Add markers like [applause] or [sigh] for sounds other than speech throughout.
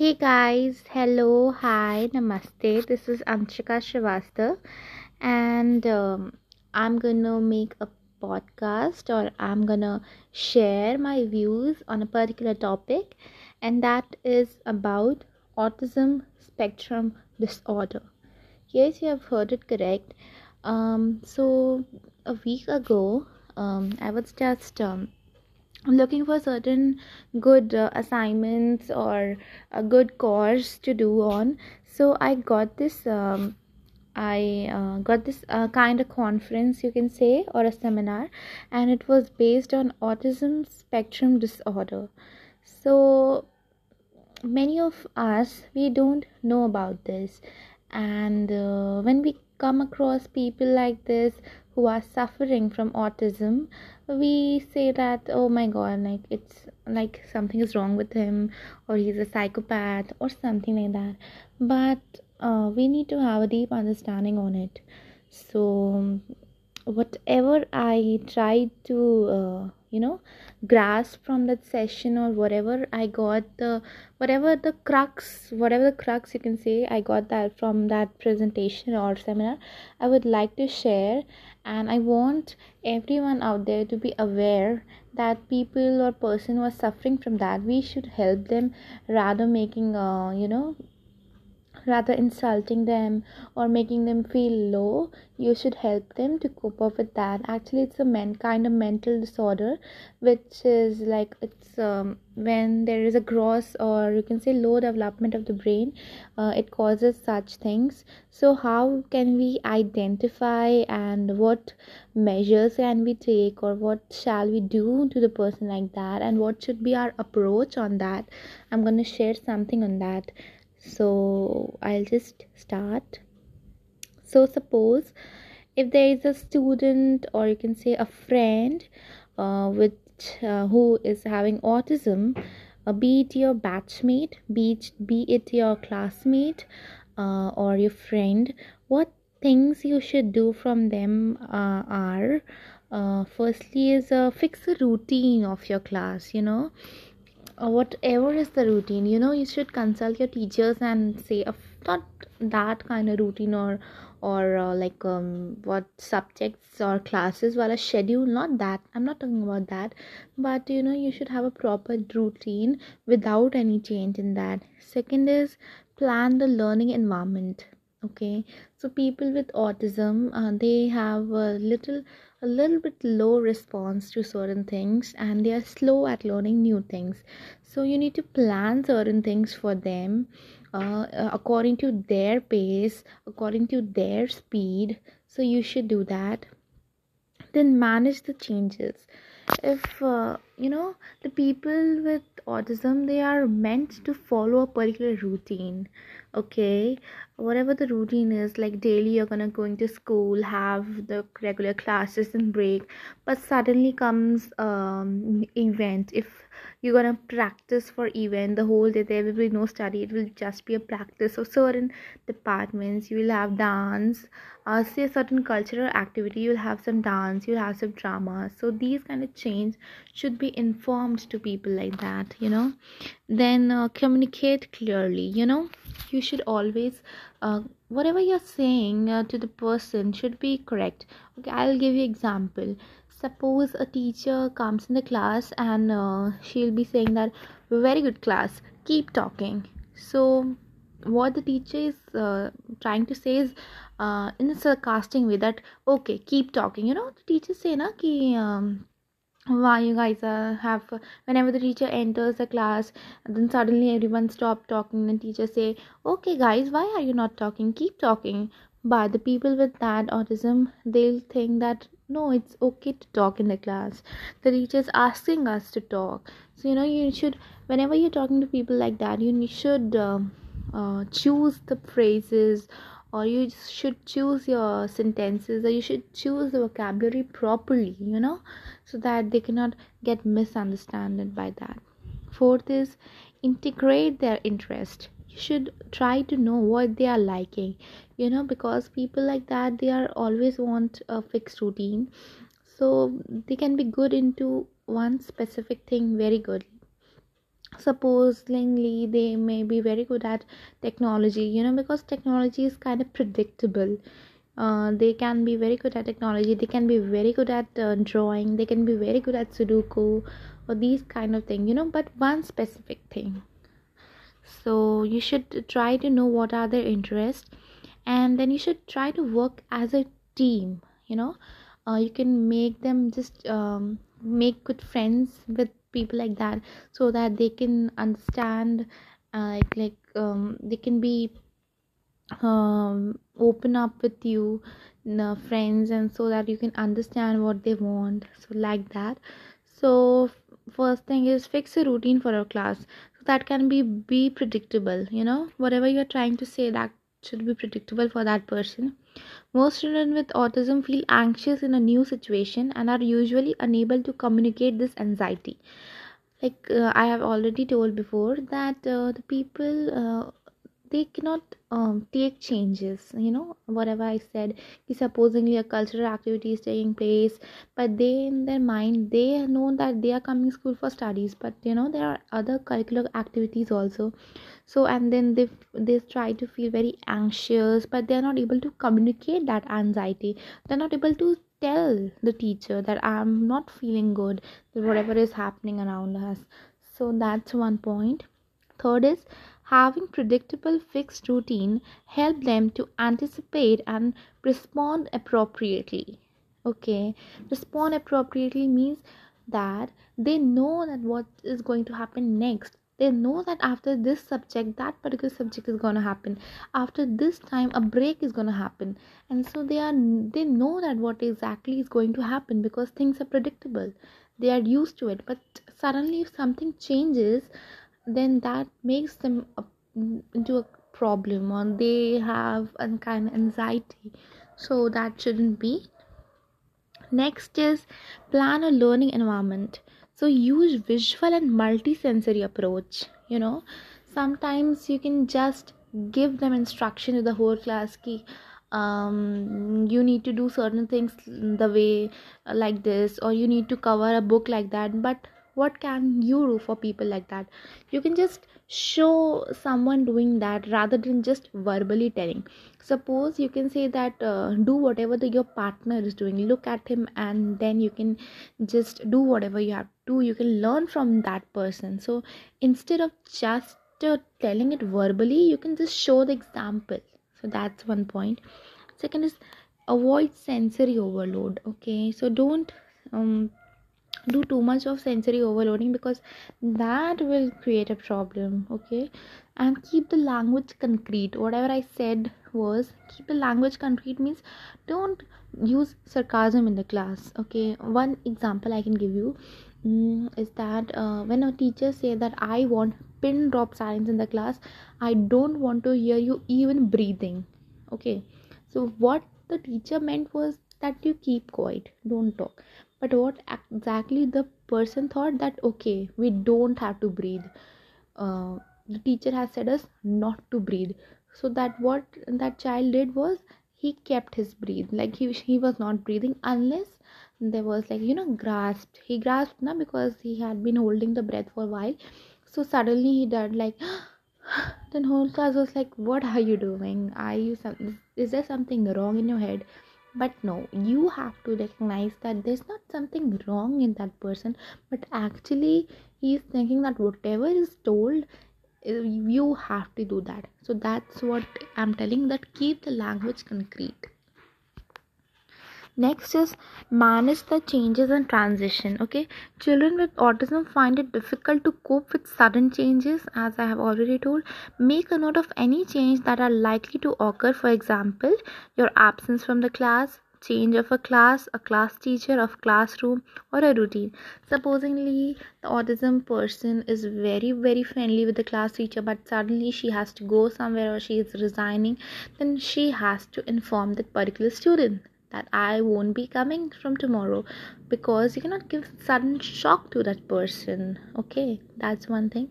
Hey guys, hello, hi, namaste. This is Anshika Srivastav, and um, I'm gonna make a podcast or I'm gonna share my views on a particular topic, and that is about autism spectrum disorder. Yes, you have heard it correct. Um, so a week ago, um, I was just um, looking for certain good uh, assignments or a good course to do on. So i got this um, i uh, got this uh, kind of conference you can say or a seminar and it was based on autism spectrum disorder. So many of us we don't know about this. And uh, when we come across people like this who are suffering from autism we say that oh my god like it's like something is wrong with him or he's a psychopath or something like that. But uh, we need to have a deep understanding on it. So whatever i tried to uh, you know grasp from that session or whatever. I got the whatever the crux whatever the crux you can say i got that from that presentation or seminar. I would like to share and i want everyone out there to be aware that people or person are suffering from that we should help them rather making uh, you know rather insulting them or making them feel low you should help them to cope up with that. Actually it's a men kind of mental disorder which is like it's um, when there is a gross or you can say low development of the brain uh, it causes such things. So how can we identify and what measures can we take or what shall we do to the person like that and what should be our approach on that? I'm going to share something on that so i'll just start. So suppose if there is a student or you can say a friend uh, uh, who is having autism uh, be it your batchmate be it, be it your classmate uh, or your friend what things you should do from them uh, are uh, firstly is fix a routine of your class you know uh, whatever is the routine you know you should consult your teachers and say uh, not that kind of routine or or uh, like um, what subjects or classes while a schedule not that i'm not talking about that but you know you should have a proper routine without any change in that. Second is plan the learning environment okay? So people with autism uh, they have a little a little bit low response to certain things and they are slow at learning new things. So you need to plan certain things for them uh, uh, according to their pace according to their speed. So you should do that then manage the changes. If uh, you know the people with autism they are meant to follow a particular routine okay? Whatever the routine is like daily you're gonna going to school have the regular classes and break but suddenly comes um event. If you're gonna practice for event the whole day. There will be no study. It will just be a practice of certain departments. You will have dance uh, say a certain cultural activity. You'll have some dance. You'll have some drama. So these kind of change should be informed to people like that you know. Then uh, communicate clearly you know. You should always uh, whatever you're saying uh, to the person should be correct. Okay i'll give you example suppose a teacher comes in the class and uh, she'll be saying that very good class keep talking. So what the teacher is uh, trying to say is uh, in a sarcastic way that okay keep talking. You know the teacher say na ki um, why you guys uh, have whenever the teacher enters the class then suddenly everyone stop talking. And teacher say okay guys why are you not talking? Keep talking. But the people with that autism they'll think that no it's okay to talk in the class. The teacher is asking us to talk. So you know you should whenever you're talking to people like that you should um, uh, choose the phrases or you should choose your sentences or you should choose the vocabulary properly you know so that they cannot get misunderstood by that. Fourth is integrate their interest you should try to know what they are liking you know because people like that they are always want a fixed routine. So they can be good into one specific thing very good. Supposedly they may be very good at technology you know because technology is kind of predictable. Uh, they can be very good at technology they can be very good at uh, drawing they can be very good at sudoku or these kind of thing you know but one specific thing so you should try to know what are their interests and then you should try to work as a team you know? Uh, you can make them just um, make good friends with people like that so that they can understand uh, like, like um, they can be um, open up with you uh, friends and so that you can understand what they want so like that. So first thing is fix a routine for your class that can be be predictable you know? Whatever you're trying to say that should be predictable for that person. Most children with autism feel anxious in a new situation and are usually unable to communicate this anxiety. Like uh, i have already told before that uh, the people uh, they cannot um, take changes you know whatever i said. supposedly a cultural activity is taking place but they in their mind they know that they are coming school for studies but you know there are other curricular activities also. So and then they they try to feel very anxious but they're not able to communicate that anxiety. They're not able to tell the teacher that i'm not feeling good whatever is happening around us. So that's one point. Third is having predictable fixed routine help them to anticipate and respond appropriately. Okay? Respond appropriately means that they know that what is going to happen next. They know that after this subject that particular subject is going to happen. After this time a break is going to happen. And so they are they know that what exactly is going to happen because things are predictable. They are used to it. But suddenly if something changes then that makes them a, into a problem or they have a kind of anxiety. So that shouldn't be. Next is plan a learning environment. So use visual and multi-sensory approach you know. Sometimes you can just give them instruction to the whole class key um you need to do certain things the way like this or you need to cover a book like that but what can you do for people like that? You can just show someone doing that rather than just verbally telling. Suppose you can say that uh, do whatever the, your partner is doing. Look at him and then you can just do whatever you have to you can learn from that person. So instead of just uh, telling it verbally you can just show the example. So that's one point. Second is avoid sensory overload okay? So don't um do too much of sensory overloading because that will create a problem okay? And keep the language concrete. Whatever i said was keep the language concrete means don't use sarcasm in the class okay? One example i can give you um, is that uh, when a teacher say that i want pin drop silence in the class i don't want to hear you even breathing okay? So what the teacher meant was that you keep quiet don't talk but what exactly the person thought that okay we don't have to breathe. Uh, the teacher has said us not to breathe. So that what that child did was he kept his breathe like he, he was not breathing unless there was like you know grasped. He grasped now because he had been holding the breath for a while. So suddenly he did like [gasps] then whole class was like what are you doing? Are you some is there something wrong in your head but no you have to recognize that there's not something wrong in that person but actually he's thinking that whatever is told eh, you have to do that. So that's what i'm telling that keep the language concrete next is manage the changes and transition okay? Children with autism find it difficult to cope with sudden changes as i have already told. Make a note of any change that are likely to occur. For example your absence from the class change of a class a class teacher of classroom or a routine. Supposedly the autism person is very very friendly with the class teacher but suddenly she has to go somewhere or she is resigning then she has to inform that particular student that I won't be coming from tomorrow because you cannot give sudden shock to that person. Okay, that's one thing.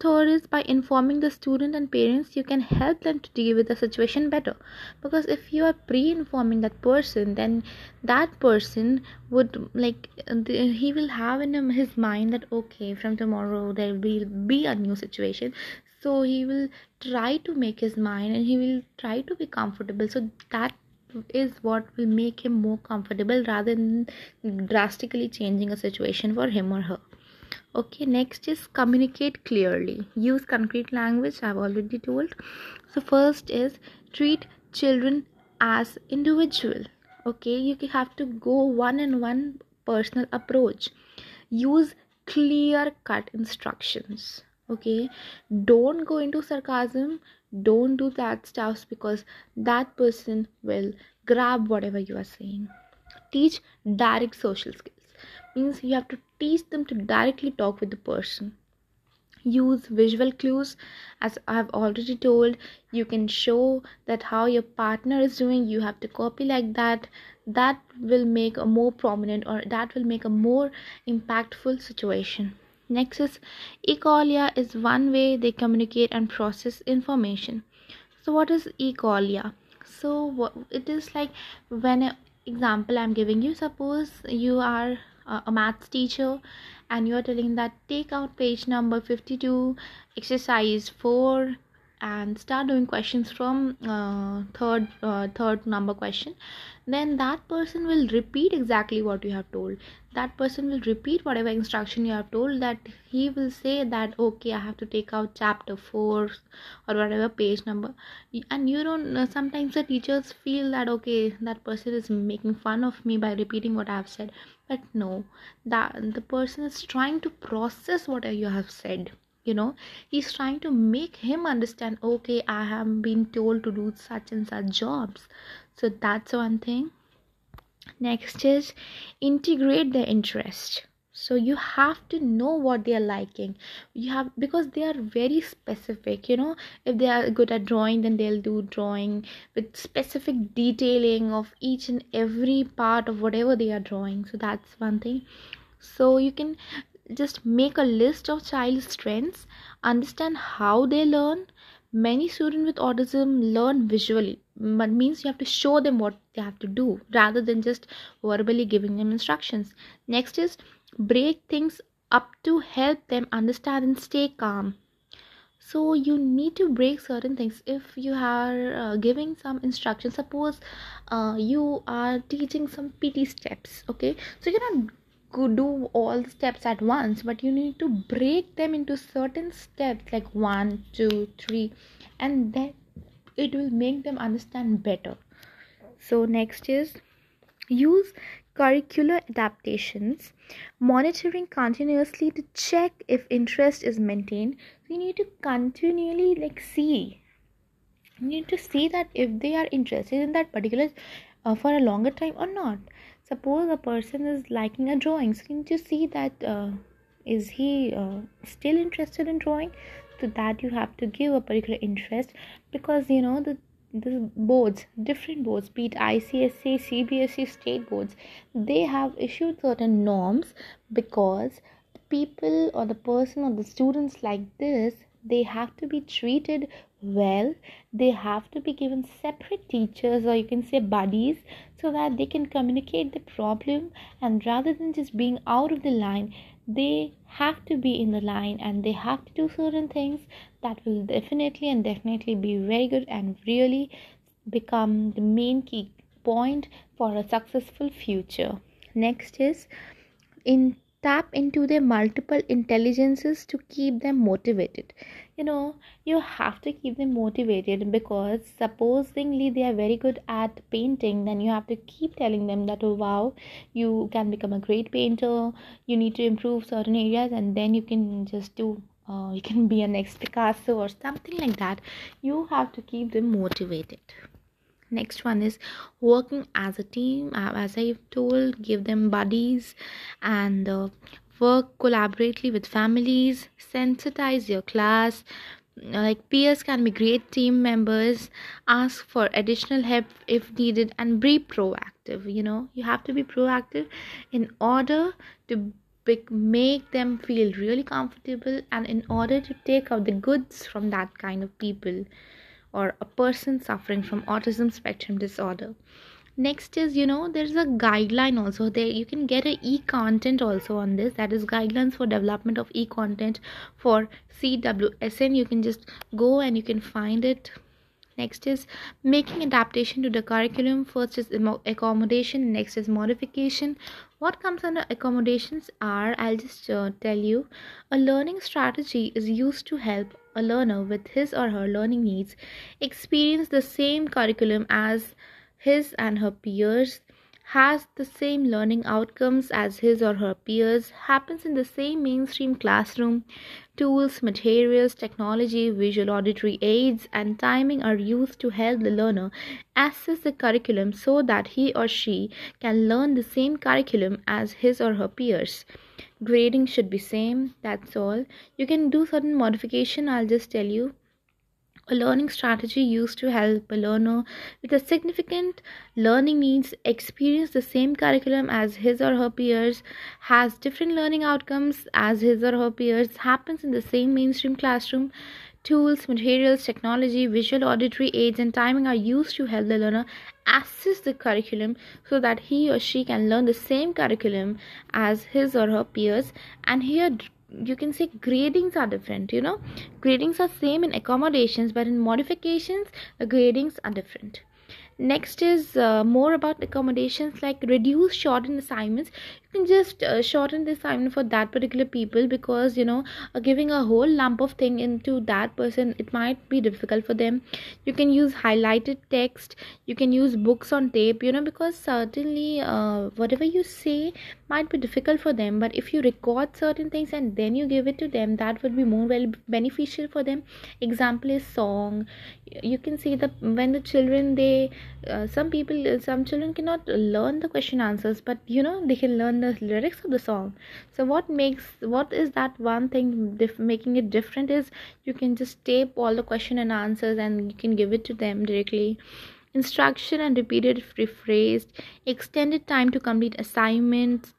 third is by informing the student and parents you can help them to deal with the situation better because if you are pre-informing that person then that person would like he will have in his mind that okay from tomorrow there will be a new situation so he will try to make his mind and he will try to be comfortable so that is what will make him more comfortable rather than drastically changing a situation for him or her. Okay next is communicate clearly. Use concrete language i've already told. So first is treat children as individual. Okay you have to go one on one personal approach. Use clear cut instructions. Okay don't go into sarcasm don't do that stuff because that person will grab whatever you are saying. Teach direct social skills. Means you have to teach them to directly talk with the person. Use visual clues. As i have already told you can show that how your partner is doing. You have to copy like that. That will make a more prominent or that will make a more impactful situation next is is one way they communicate and process information. So what is echolalia so what it is like when a example i'm giving you suppose you are a, maths teacher and you're telling that take out page number 52 exercise 4 and start doing questions from uh, third uh, third number question. Then that person will repeat exactly what you have told. That person will repeat whatever instruction you have told that he will say that okay i have to take out chapter 4 or whatever page number. And you don't uh, sometimes the teachers feel that okay that person is making fun of me by repeating what i have said. But no that the person is trying to process what you have said you know he's trying to make him understand okay i have been told to do such and such jobs. So that's one thing. Next is integrate their interest. So you have to know what they are liking. You have because they are very specific you know. If they are good at drawing then they'll do drawing with specific detailing of each and every part of whatever they are drawing. So that's one thing. So you can just make a list of child's strengths understand how they learn. Many students with autism learn visually. But means you have to show them what they have to do rather than just verbally giving them instructions. Next is break things up to help them understand and stay calm. So you need to break certain things. If you are uh, giving some instructions suppose uh, you are teaching some pt steps okay? So you're not do all the steps at once but you need to break them into certain steps like one two three and then it will make them understand better. So next is use curricular adaptations monitoring continuously to check if interest is maintained. You need to continually like see. You need to see that if they are interested in that particular uh, for a longer time or not suppose a person is liking a drawing so can you to see that uh, is he uh, still interested in drawing? So that you have to give a particular interest because you know the the boards different boards be it icse cbse state boards they have issued certain norms because people or the person or the students like this they have to be treated well. They have to be given separate teachers or you can say buddies so that they can communicate the problem. And rather than just being out of the line they have to be in the line and they have to do certain things that will definitely and definitely be very good and really become the main key point for a successful future. Next is in tap into their multiple intelligences to keep them motivated. You know you have to keep them motivated because supposedly they are very good at painting then you have to keep telling them that oh wow you can become a great painter you need to improve certain areas and then you can just do uh, you can be a next picasso or something like that. You have to keep them motivated next one is working as a team. Uh, as i've told give them buddies and uh, work collaboratively with families. Sensitize your class. Like peers can be great team members. Ask for additional help if needed and be proactive you know. You have to be proactive in order to make them feel really comfortable and in order to take out the goods from that kind of people or a person suffering from autism spectrum disorder. Next is you know there's a guideline also. There you can get a e-content also on this. That is guidelines for development of e-content for cwsn you can just go and you can find it next is making adaptation to the curriculum. First is accommodation. Next is modification. What comes under accommodations are i'll just uh, tell you a learning strategy is used to help a learner with his or her learning needs experience the same curriculum as his and her peers has the same learning outcomes as his or her peers happens in the same mainstream classroom. Tools materials technology visual auditory aids and timing are used to help the learner assess the curriculum so that he or she can learn the same curriculum as his or her peers. Grading should be same that's all. You can do certain modification i'll just tell you a learning strategy used to help a learner with a significant learning needs experience the same curriculum as his or her peers, has different learning outcomes as his or her peers, happens in the same mainstream classroom. Tools, materials, technology, visual auditory aids, and timing are used to help the learner assess the curriculum so that he or she can learn the same curriculum as his or her peers. And here, you can say gradings are different you know. Gradings are same in accommodations but in modifications the gradings are different next is uh, more about accommodations like reduce shorten assignments. You can just uh, shorten the assignment for that particular people because you know uh, giving a whole lump of thing into that person it might be difficult for them. You can use highlighted text. You can use books on tape you know because certainly uh, whatever you say might be difficult for them. But if you record certain things and then you give it to them that would be more well beneficial for them. Example is song. You can see that when the children they uh, some people some children cannot learn the question answers but you know they can learn the lyrics of the song. So what makes what is that one thing dif- making it different is you can just tape all the question and answers and you can give it to them directly. Instruction and repeated rephrased extended time to complete assignments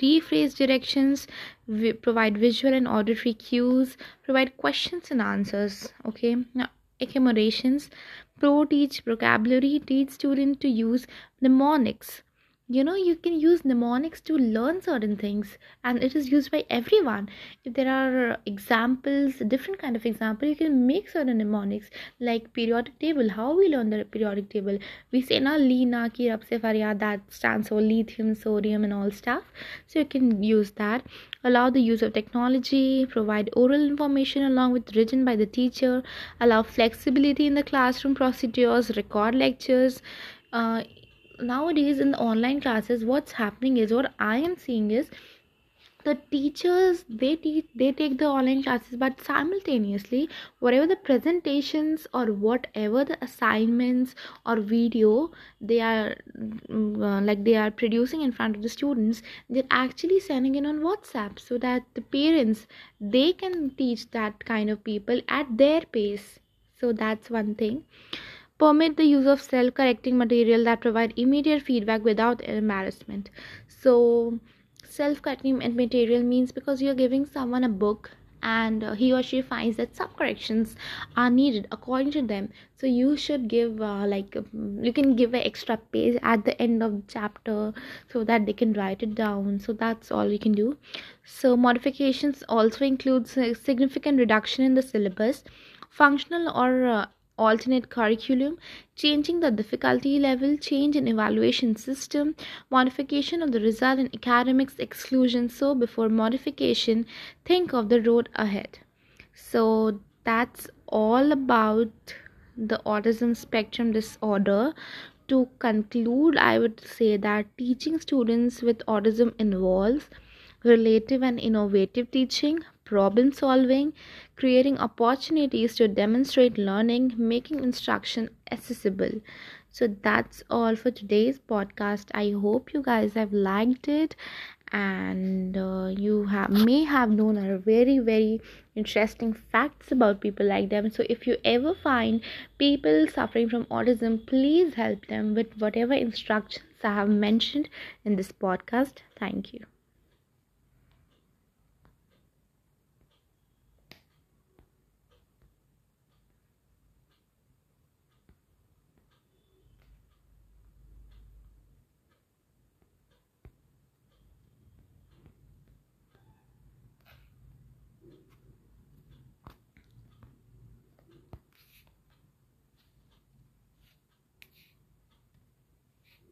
rephrase directions vi- provide visual and auditory cues provide questions and answers okay? Now accommodations. Pro teach vocabulary teach student to use mnemonics you know you can use mnemonics to learn certain things and it is used by everyone. If there are examples different kind of example you can make certain mnemonics like periodic table. How we learn the periodic table? We say na li na ki rab se faryad that stands for lithium sodium and all stuff. So you can use that. Allow the use of technology provide oral information along with written by the teacher. Allow flexibility in the classroom procedures record lectures. Uh, nowadays in the online classes what's happening is what i am seeing is the teachers they teach they take the online classes but simultaneously whatever the presentations or whatever the assignments or video they are mm, uh, like they are producing in front of the students they're actually sending it on whatsapp so that the parents they can teach that kind of people at their pace. So that's one thing permit the use of self-correcting material that provide immediate feedback without embarrassment. So self-correcting material means because you're giving someone a book and uh, he or she finds that some corrections are needed according to them. So you should give uh, like um, you can give an extra page at the end of the chapter so that they can write it down. So that's all you can do. So modifications also includes significant reduction in the syllabus. Functional or uh, alternate curriculum, changing the difficulty level, change in evaluation system, modification of the result in academics exclusion. So, before modification, think of the road ahead. So, that's all about the autism spectrum disorder. To conclude, I would say that teaching students with autism involves relative and innovative teaching, problem solving, creating opportunities to demonstrate learning, making instruction accessible. So that's all for today's podcast. I hope you guys have liked it and uh, you have may have known a very very interesting facts about people like them so if you ever find people suffering from autism please help them with whatever instructions i have mentioned in this podcast thank you